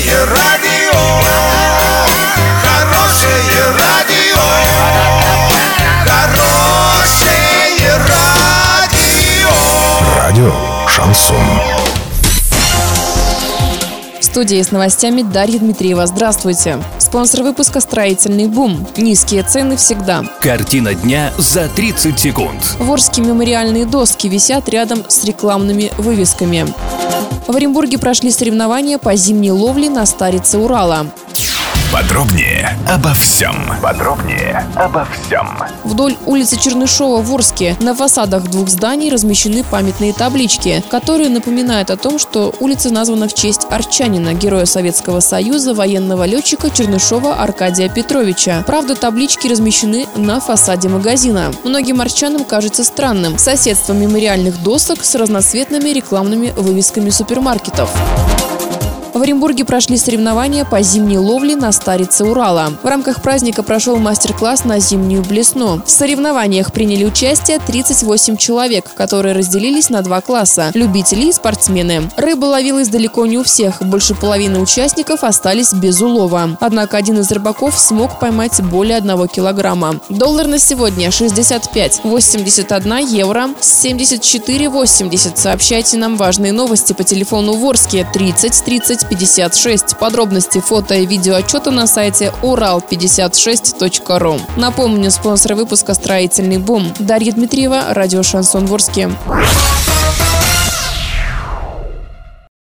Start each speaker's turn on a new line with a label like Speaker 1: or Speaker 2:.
Speaker 1: Хорошее радио, хорошее радио, хорошее радио.
Speaker 2: Радио Шансон.
Speaker 3: В студии с новостями Дарья Дмитриева. Здравствуйте. Спонсор выпуска «Строительный бум». Низкие цены всегда.
Speaker 4: Картина дня за 30 секунд.
Speaker 3: В Орске мемориальные доски висят рядом с рекламными вывесками. В Оренбурге прошли соревнования по зимней ловле на старице Урала.
Speaker 2: Подробнее обо всем. Подробнее обо всем.
Speaker 3: Вдоль улицы Чернышова в Орске на фасадах двух зданий размещены памятные таблички, которые напоминают о том, что улица названа в честь арчанина, героя Советского Союза, военного летчика Чернышова Аркадия Петровича. Правда, таблички размещены на фасаде магазина. Многим арчанам кажется странным соседство мемориальных досок с разноцветными рекламными вывесками супермаркетов. В Оренбурге прошли соревнования по зимней ловле на старице Урала. В рамках праздника прошел мастер-класс на зимнюю блесну. В соревнованиях приняли участие 38 человек, которые разделились на два класса – любители и спортсмены. Рыба ловилась далеко не у всех, больше половины участников остались без улова. Однако один из рыбаков смог поймать более одного килограмма. Доллар на сегодня 65, 81 евро, 74,80. Сообщайте нам важные новости по телефону Ворске 30 30 56. Подробности фото и видео отчета на сайте урал56.ру. Напомню, спонсор выпуска «Строительный бум». Дарья Дмитриева, радио «Шансон Ворске».